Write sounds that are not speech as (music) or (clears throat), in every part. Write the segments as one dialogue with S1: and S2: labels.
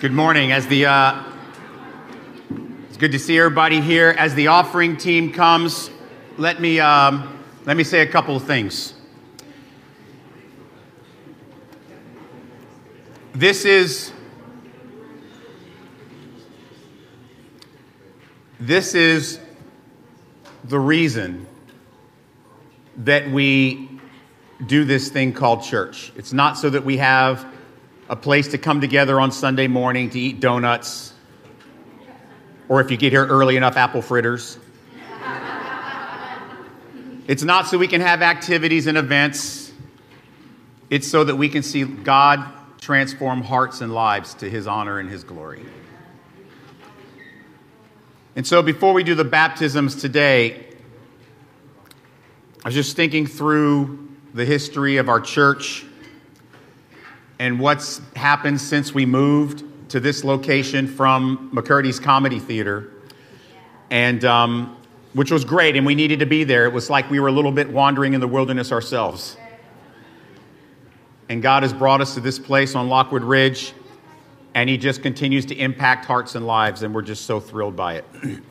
S1: Good morning. As the uh, it's good to see everybody here. As the offering team comes, let me um, let me say a couple of things. This is this is the reason that we do this thing called church. It's not so that we have a place to come together on Sunday morning to eat donuts, or if you get here early enough, apple fritters. it's not so we can have activities and events, it's so that we can see God transform hearts and lives to His honor and His glory. And so, before we do the baptisms today, I was just thinking through the history of our church and what's happened since we moved to this location from McCurdy's Comedy Theater, and um, which was great, and we needed to be there. It was like we were a little bit wandering in the wilderness ourselves. And God has brought us to this place on Lockwood Ridge, and He just continues to impact hearts and lives, and we're just so thrilled by it. (clears throat)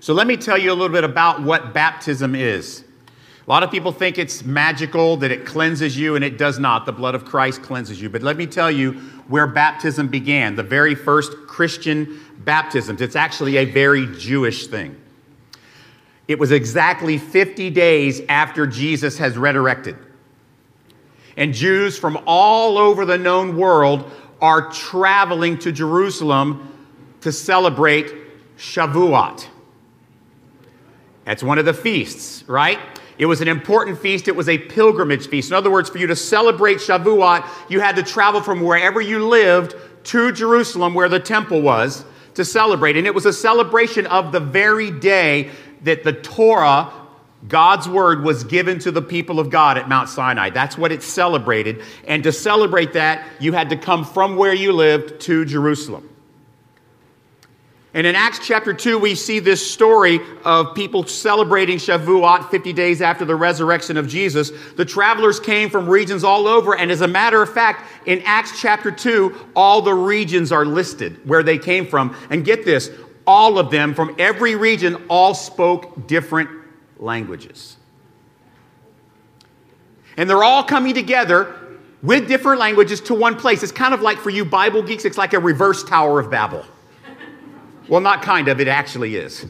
S1: so, let me tell you a little bit about what baptism is. A lot of people think it's magical, that it cleanses you, and it does not. The blood of Christ cleanses you. But let me tell you where baptism began the very first Christian baptisms. It's actually a very Jewish thing. It was exactly 50 days after Jesus has resurrected. And Jews from all over the known world are traveling to Jerusalem to celebrate Shavuot. That's one of the feasts, right? It was an important feast. It was a pilgrimage feast. In other words, for you to celebrate Shavuot, you had to travel from wherever you lived to Jerusalem, where the temple was, to celebrate. And it was a celebration of the very day that the Torah, God's word, was given to the people of God at Mount Sinai. That's what it celebrated. And to celebrate that, you had to come from where you lived to Jerusalem. And in Acts chapter 2, we see this story of people celebrating Shavuot 50 days after the resurrection of Jesus. The travelers came from regions all over, and as a matter of fact, in Acts chapter 2, all the regions are listed where they came from. And get this all of them from every region all spoke different languages. And they're all coming together with different languages to one place. It's kind of like for you Bible geeks, it's like a reverse Tower of Babel. Well, not kind of, it actually is.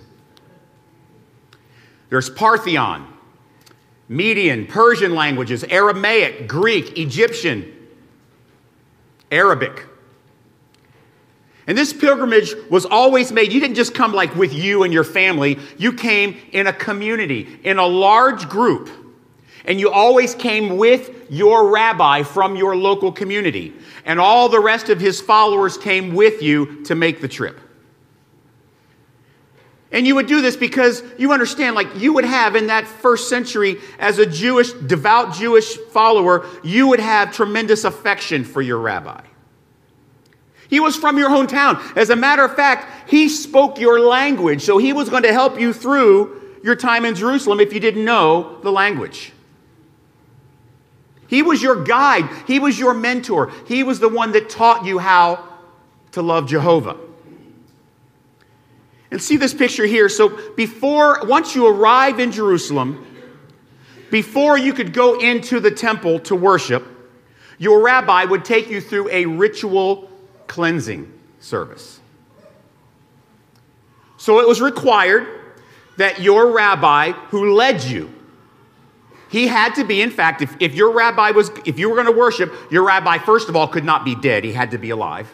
S1: There's Parthian, Median, Persian languages, Aramaic, Greek, Egyptian, Arabic. And this pilgrimage was always made. You didn't just come like with you and your family, you came in a community, in a large group. And you always came with your rabbi from your local community. And all the rest of his followers came with you to make the trip. And you would do this because you understand, like you would have in that first century, as a Jewish, devout Jewish follower, you would have tremendous affection for your rabbi. He was from your hometown. As a matter of fact, he spoke your language, so he was going to help you through your time in Jerusalem if you didn't know the language. He was your guide, he was your mentor, he was the one that taught you how to love Jehovah. And see this picture here. So, before, once you arrive in Jerusalem, before you could go into the temple to worship, your rabbi would take you through a ritual cleansing service. So, it was required that your rabbi who led you, he had to be, in fact, if, if your rabbi was, if you were going to worship, your rabbi, first of all, could not be dead. He had to be alive.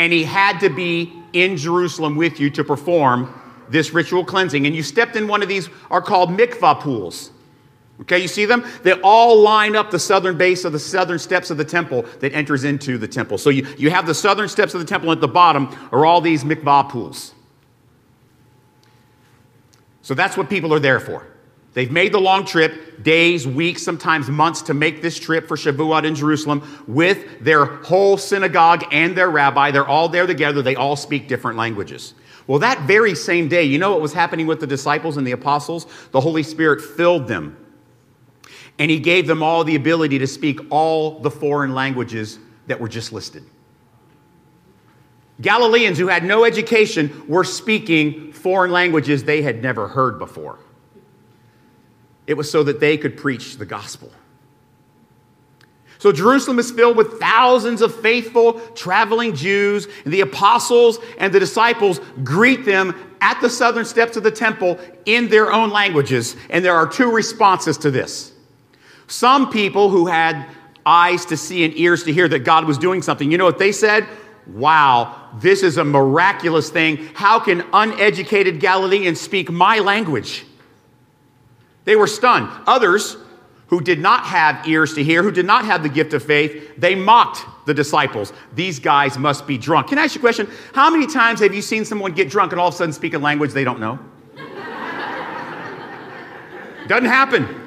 S1: And he had to be in Jerusalem with you to perform this ritual cleansing. And you stepped in one of these are called mikvah pools. Okay, you see them? They all line up the southern base of the southern steps of the temple that enters into the temple. So you, you have the southern steps of the temple, at the bottom are all these mikvah pools. So that's what people are there for. They've made the long trip, days, weeks, sometimes months, to make this trip for Shavuot in Jerusalem with their whole synagogue and their rabbi. They're all there together. They all speak different languages. Well, that very same day, you know what was happening with the disciples and the apostles? The Holy Spirit filled them. And He gave them all the ability to speak all the foreign languages that were just listed. Galileans who had no education were speaking foreign languages they had never heard before. It was so that they could preach the gospel. So Jerusalem is filled with thousands of faithful traveling Jews, and the apostles and the disciples greet them at the southern steps of the temple in their own languages. And there are two responses to this. Some people who had eyes to see and ears to hear that God was doing something, you know what they said? Wow, this is a miraculous thing. How can uneducated Galileans speak my language? They were stunned. Others who did not have ears to hear, who did not have the gift of faith, they mocked the disciples. These guys must be drunk. Can I ask you a question? How many times have you seen someone get drunk and all of a sudden speak a language they don't know? (laughs) Doesn't happen.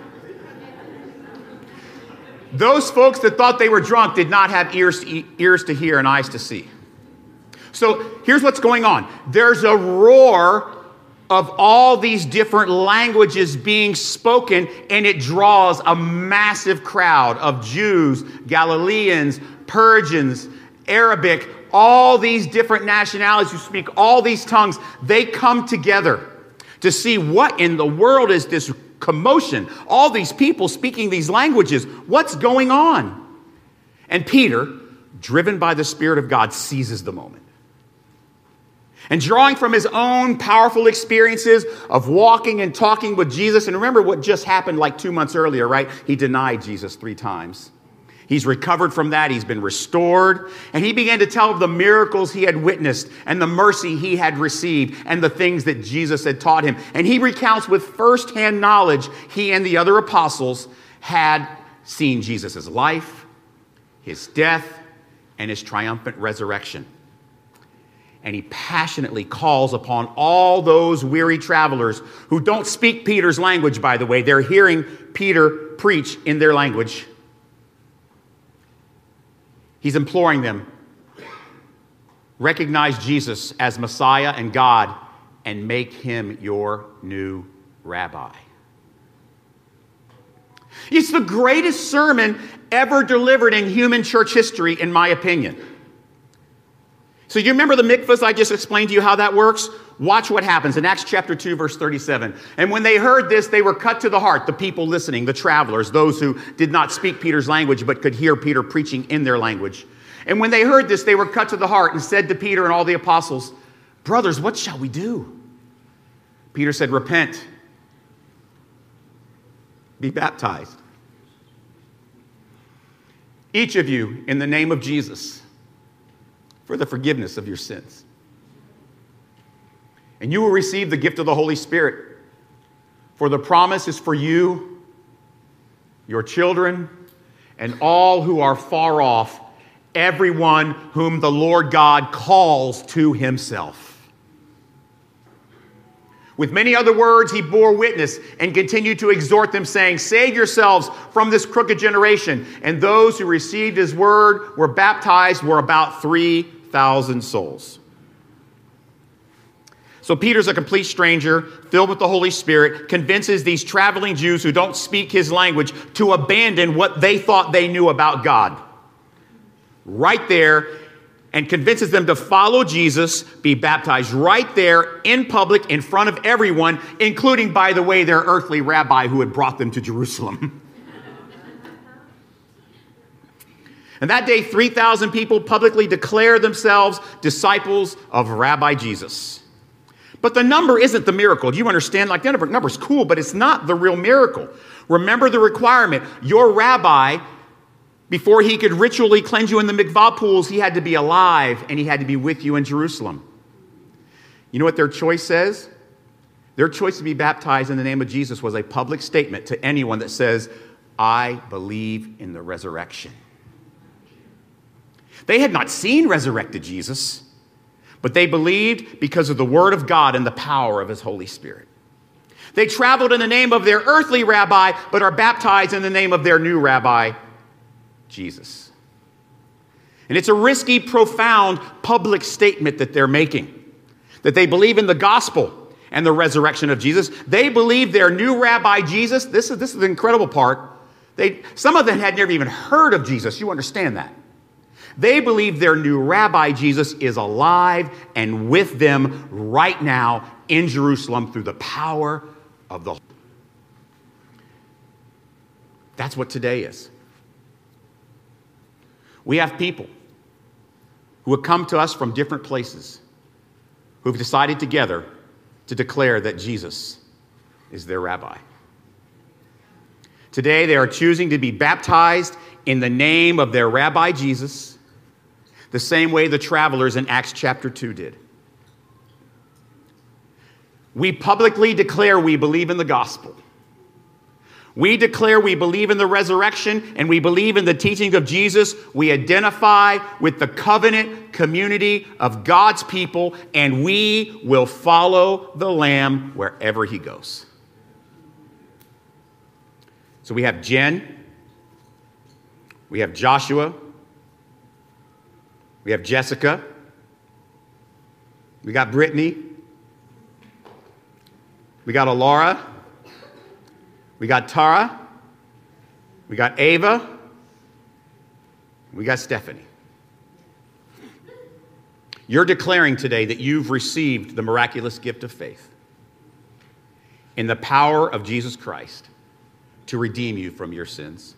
S1: Those folks that thought they were drunk did not have ears to, ears to hear and eyes to see. So here's what's going on there's a roar of all these different languages being spoken, and it draws a massive crowd of Jews, Galileans, Persians, Arabic, all these different nationalities who speak all these tongues. They come together to see what in the world is this commotion, all these people speaking these languages. What's going on? And Peter, driven by the Spirit of God, seizes the moment. And drawing from his own powerful experiences of walking and talking with Jesus, and remember what just happened like two months earlier, right? He denied Jesus three times. He's recovered from that. He's been restored. And he began to tell of the miracles he had witnessed and the mercy he had received and the things that Jesus had taught him. And he recounts with firsthand knowledge he and the other apostles had seen Jesus' life, his death, and his triumphant resurrection and he passionately calls upon all those weary travelers who don't speak Peter's language, by the way. They're hearing Peter preach in their language. He's imploring them recognize Jesus as Messiah and God and make him your new rabbi. It's the greatest sermon ever delivered in human church history, in my opinion. So you remember the mikvahs I just explained to you how that works? Watch what happens in Acts chapter 2, verse 37. And when they heard this, they were cut to the heart, the people listening, the travelers, those who did not speak Peter's language but could hear Peter preaching in their language. And when they heard this, they were cut to the heart and said to Peter and all the apostles, Brothers, what shall we do? Peter said, Repent, be baptized. Each of you in the name of Jesus for the forgiveness of your sins. And you will receive the gift of the Holy Spirit. For the promise is for you, your children, and all who are far off, everyone whom the Lord God calls to himself. With many other words, he bore witness and continued to exhort them, saying, Save yourselves from this crooked generation. And those who received his word were baptized were about 3,000 souls. So Peter's a complete stranger, filled with the Holy Spirit, convinces these traveling Jews who don't speak his language to abandon what they thought they knew about God. Right there, and convinces them to follow Jesus, be baptized right there in public in front of everyone, including, by the way, their earthly rabbi who had brought them to Jerusalem. (laughs) and that day, 3,000 people publicly declare themselves disciples of Rabbi Jesus. But the number isn't the miracle. Do you understand? Like, the number is cool, but it's not the real miracle. Remember the requirement. Your rabbi before he could ritually cleanse you in the mikvah pools, he had to be alive and he had to be with you in Jerusalem. You know what their choice says? Their choice to be baptized in the name of Jesus was a public statement to anyone that says, I believe in the resurrection. They had not seen resurrected Jesus, but they believed because of the word of God and the power of his Holy Spirit. They traveled in the name of their earthly rabbi, but are baptized in the name of their new rabbi, Jesus. And it's a risky, profound public statement that they're making that they believe in the gospel and the resurrection of Jesus. They believe their new rabbi Jesus. This is, this is the incredible part. They, some of them had never even heard of Jesus. You understand that. They believe their new rabbi, Jesus, is alive and with them right now in Jerusalem through the power of the. That's what today is. We have people who have come to us from different places who've decided together to declare that Jesus is their rabbi. Today, they are choosing to be baptized in the name of their rabbi Jesus, the same way the travelers in Acts chapter 2 did. We publicly declare we believe in the gospel. We declare we believe in the resurrection and we believe in the teaching of Jesus. We identify with the covenant community of God's people and we will follow the Lamb wherever he goes. So we have Jen, we have Joshua, we have Jessica, we got Brittany, we got Alara, we got Tara, we got Ava, we got Stephanie. You're declaring today that you've received the miraculous gift of faith in the power of Jesus Christ to redeem you from your sins.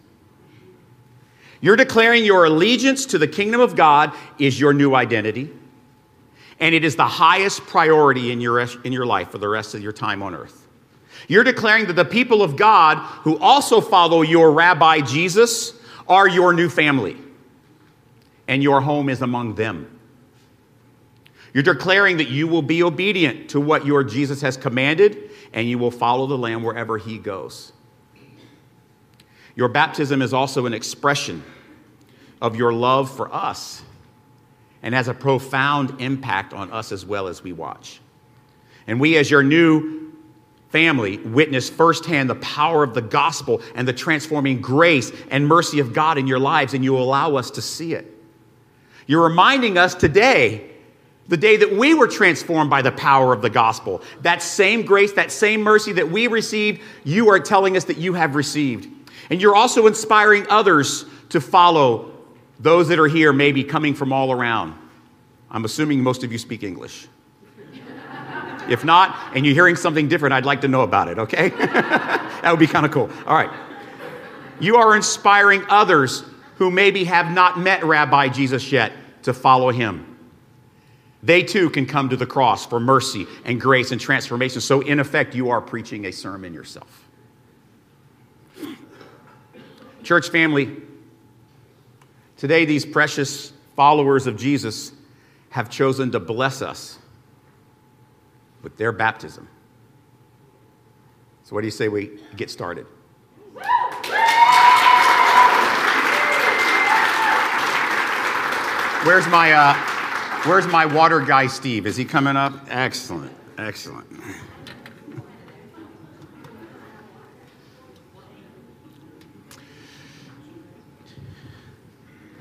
S1: You're declaring your allegiance to the kingdom of God is your new identity, and it is the highest priority in your, in your life for the rest of your time on earth. You're declaring that the people of God who also follow your rabbi Jesus are your new family, and your home is among them. You're declaring that you will be obedient to what your Jesus has commanded, and you will follow the Lamb wherever he goes. Your baptism is also an expression of your love for us and has a profound impact on us as well as we watch. And we, as your new family, witness firsthand the power of the gospel and the transforming grace and mercy of God in your lives, and you allow us to see it. You're reminding us today, the day that we were transformed by the power of the gospel, that same grace, that same mercy that we received, you are telling us that you have received. And you're also inspiring others to follow those that are here, maybe coming from all around. I'm assuming most of you speak English. If not, and you're hearing something different, I'd like to know about it, okay? (laughs) that would be kind of cool. All right. You are inspiring others who maybe have not met Rabbi Jesus yet to follow him. They too can come to the cross for mercy and grace and transformation. So, in effect, you are preaching a sermon yourself. Church family, today these precious followers of Jesus have chosen to bless us with their baptism. So, what do you say we get started? Where's my, uh, where's my water guy, Steve? Is he coming up? Excellent, excellent.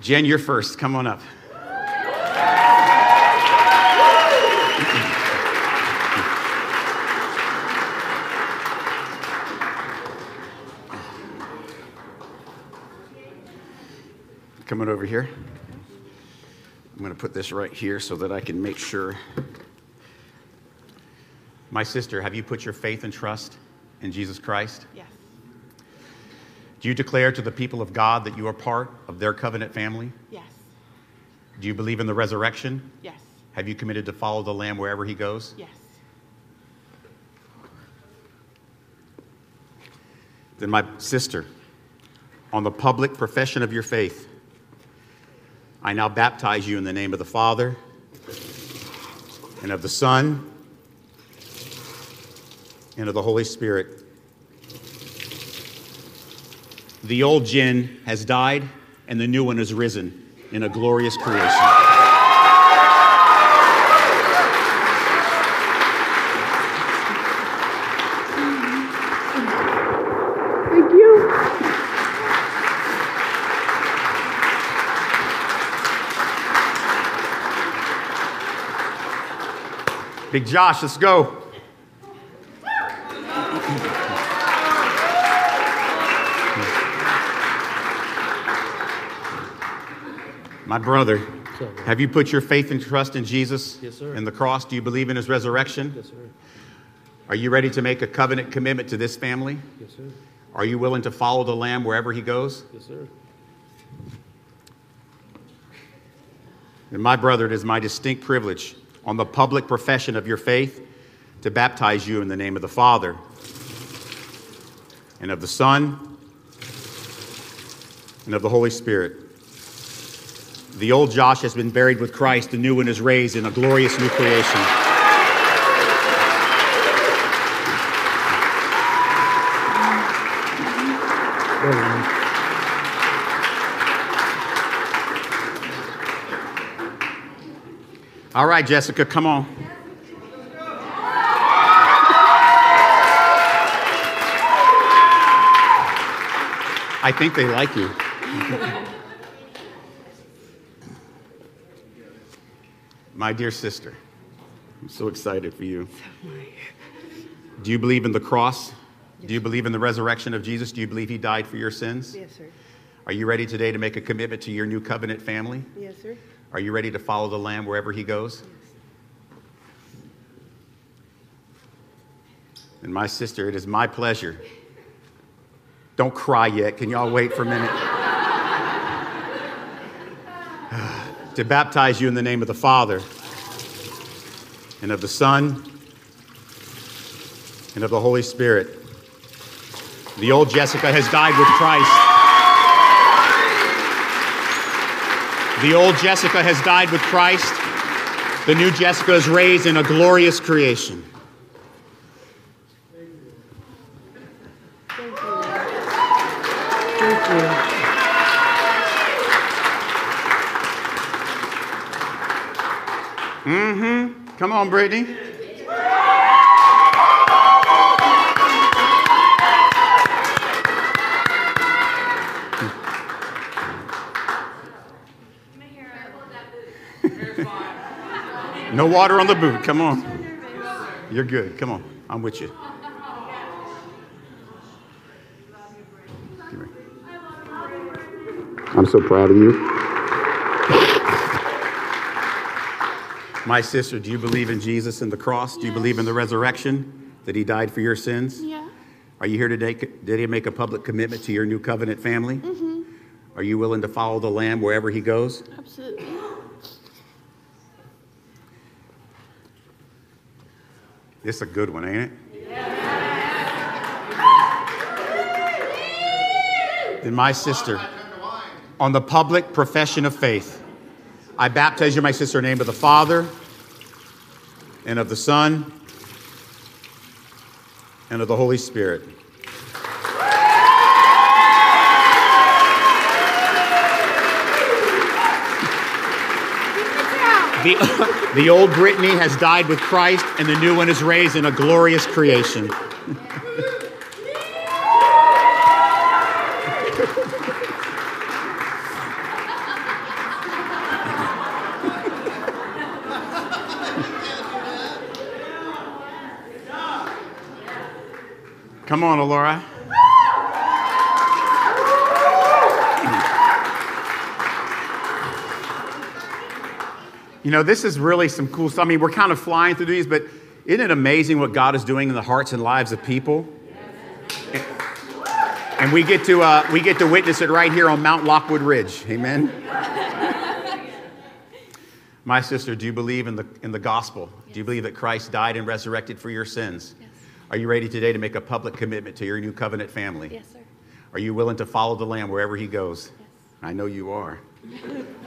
S1: Jen, you're first. Come on up. Coming over here. I'm going to put this right here so that I can make sure. My sister, have you put your faith and trust in Jesus Christ?
S2: Yes.
S1: Do you declare to the people of God that you are part of their covenant family?
S2: Yes.
S1: Do you believe in the resurrection?
S2: Yes.
S1: Have you committed to follow the Lamb wherever he goes?
S2: Yes.
S1: Then, my sister, on the public profession of your faith, I now baptize you in the name of the Father and of the Son and of the Holy Spirit. The old Jen has died, and the new one has risen in a glorious creation.
S2: Thank you.
S1: Big Josh, let's go. My brother, have you put your faith and trust in Jesus
S3: Yes, sir.
S1: and the cross? Do you believe in his resurrection?
S3: Yes, sir.
S1: Are you ready to make a covenant commitment to this family?
S3: Yes, sir.
S1: Are you willing to follow the Lamb wherever he goes?
S3: Yes, sir.
S1: And my brother, it is my distinct privilege on the public profession of your faith to baptize you in the name of the Father and of the Son and of the Holy Spirit. The old Josh has been buried with Christ, the new one is raised in a glorious new creation. All right, Jessica, come on. I think they like you. My dear sister, I'm so excited for you. Do you believe in the cross? Do you believe in the resurrection of Jesus? Do you believe he died for your sins?
S2: Yes, sir.
S1: Are you ready today to make a commitment to your new covenant family?
S2: Yes, sir.
S1: Are you ready to follow the Lamb wherever he goes? And my sister, it is my pleasure. Don't cry yet. Can y'all wait for a minute? (sighs) to baptize you in the name of the Father and of the Son and of the Holy Spirit. The old Jessica has died with Christ. The old Jessica has died with Christ. The new Jessica is raised in a glorious creation.
S2: Thank you. Thank you. Mm hmm.
S1: Come on, Brittany. No water on the boot. Come on. You're good. Come on. I'm with you. I'm so proud of you. My sister, do you believe in Jesus and the cross? Do you believe in the resurrection? That he died for your sins?
S4: Yeah.
S1: Are you here today? Did he make a public commitment to your new covenant family? Mm-hmm. Are you willing to follow the Lamb wherever he goes?
S4: Absolutely.
S1: This is a good one, ain't it? Then my sister, on the public profession of faith, I baptize you, my sister, in the name of the Father and of the Son and of the Holy Spirit. The, the old Brittany has died with Christ, and the new one is raised in a glorious creation. Come on, Alora. You know, this is really some cool stuff. I mean, we're kind of flying through these, but isn't it amazing what God is doing in the hearts and lives of people? And we get to uh, we get to witness it right here on Mount Lockwood Ridge. Amen. My sister, do you believe in the in the gospel? Do you believe that Christ died and resurrected for your sins?
S4: Yes.
S1: Are you ready today to make a public commitment to your new covenant family?
S4: Yes, sir.
S1: Are you willing to follow the Lamb wherever he goes? Yes. I know you are. (laughs)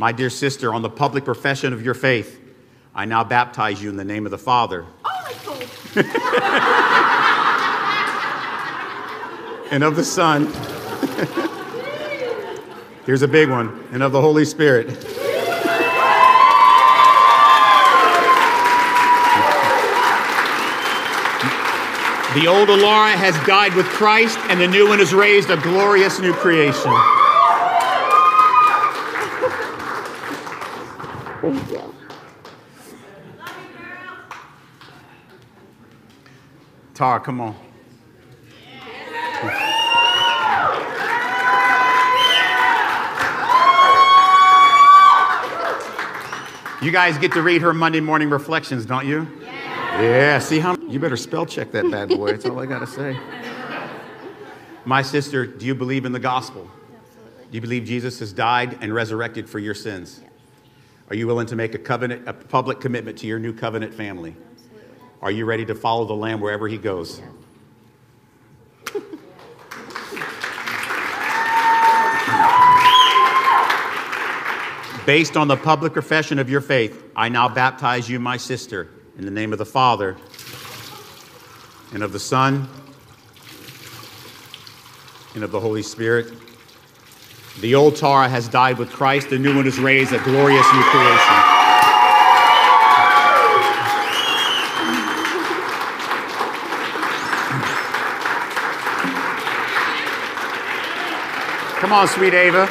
S1: My dear sister, on the public profession of your faith, I now baptize you in the name of the Father
S4: Oh, cool.
S1: and of the Son. (laughs) Here's a big one, and of the Holy Spirit. The old Alara has died with Christ, and the new one is raised a glorious new creation. Todd, come on. You guys get to read her Monday morning reflections, don't you? Yeah. yeah. See how you better spell check that bad boy. That's all I gotta say. (laughs) My sister, do you believe in the gospel?
S4: Absolutely.
S1: Do you believe Jesus has died and resurrected for your sins?
S4: Yeah.
S1: Are you willing to make a covenant, a public commitment to your new covenant family? Are you ready to follow the Lamb wherever he goes? Based on the public profession of your faith, I now baptize you, my sister, in the name of the Father and of the Son and of the Holy Spirit. The old Tara has died with Christ, the new one is raised, a glorious new creation. Come on, sweet Ava.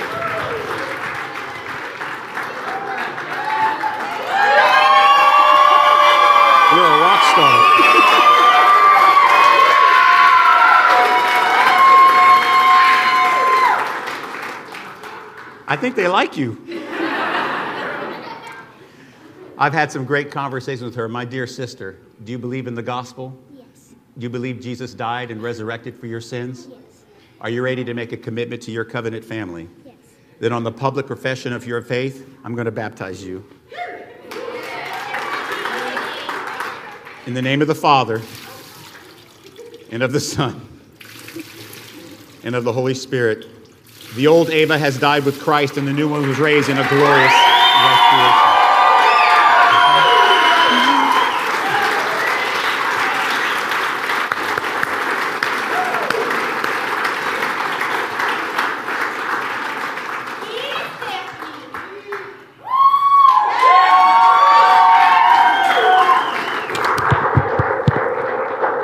S1: You're a rock star. I think they like you. I've had some great conversations with her. My dear sister, do you believe in the gospel?
S4: Yes.
S1: Do you believe Jesus died and resurrected for your sins?
S4: Yes.
S1: Are you ready to make a commitment to your covenant family?
S4: Yes.
S1: Then, on the public profession of your faith, I'm going to baptize you. In the name of the Father, and of the Son, and of the Holy Spirit. The old Ava has died with Christ, and the new one was raised in a glorious resurrection.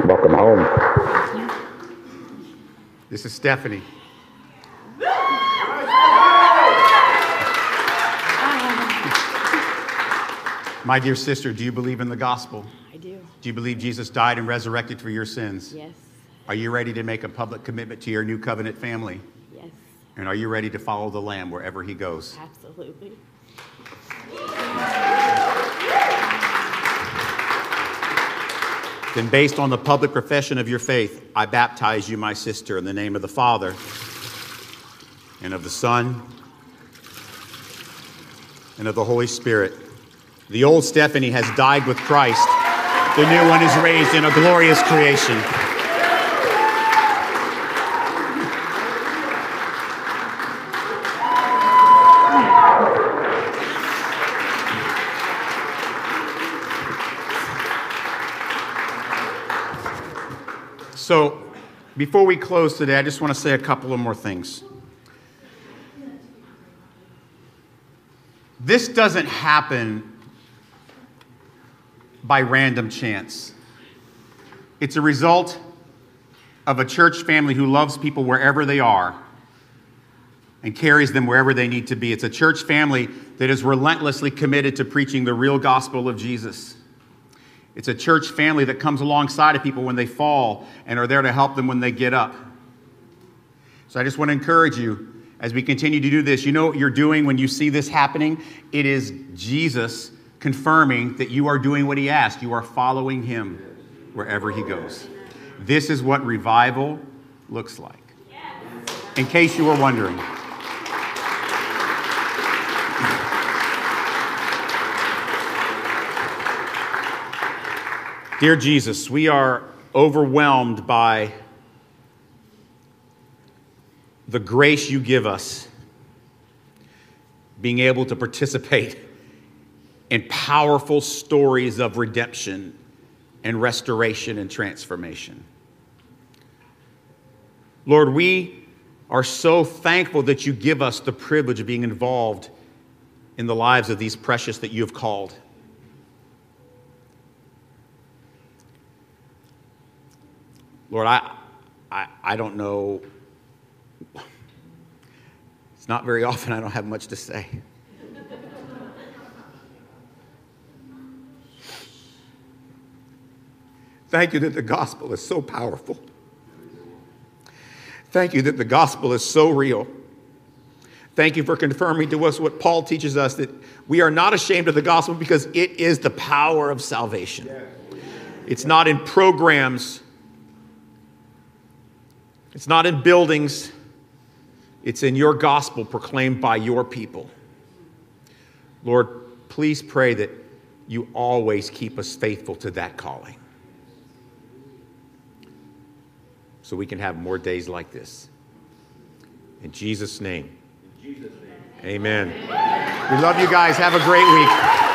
S3: Welcome home.
S1: This is Stephanie. My dear sister, do you believe in the gospel?
S5: I do.
S1: Do you believe Jesus died and resurrected for your sins?
S5: Yes.
S1: Are you ready to make a public commitment to your new covenant family?
S5: Yes.
S1: And are you ready to follow the Lamb wherever he goes?
S5: Absolutely.
S1: Then, based on the public profession of your faith, I baptize you, my sister, in the name of the Father and of the Son and of the Holy Spirit. The old Stephanie has died with Christ, the new one is raised in a glorious creation. So, before we close today, I just want to say a couple of more things. This doesn't happen by random chance. It's a result of a church family who loves people wherever they are and carries them wherever they need to be. It's a church family that is relentlessly committed to preaching the real gospel of Jesus. It's a church family that comes alongside of people when they fall and are there to help them when they get up. So I just want to encourage you as we continue to do this. You know what you're doing when you see this happening? It is Jesus confirming that you are doing what he asked. You are following him wherever he goes. This is what revival looks like. In case you were wondering. Dear Jesus, we are overwhelmed by the grace you give us being able to participate in powerful stories of redemption and restoration and transformation. Lord, we are so thankful that you give us the privilege of being involved in the lives of these precious that you have called. Lord, I, I, I don't know. It's not very often I don't have much to say. Thank you that the gospel is so powerful. Thank you that the gospel is so real. Thank you for confirming to us what Paul teaches us that we are not ashamed of the gospel because it is the power of salvation. It's not in programs, it's not in buildings, it's in your gospel proclaimed by your people. Lord, please pray that you always keep us faithful to that calling so we can have more days like this. In Jesus' name. Amen. We love you guys. Have a great week.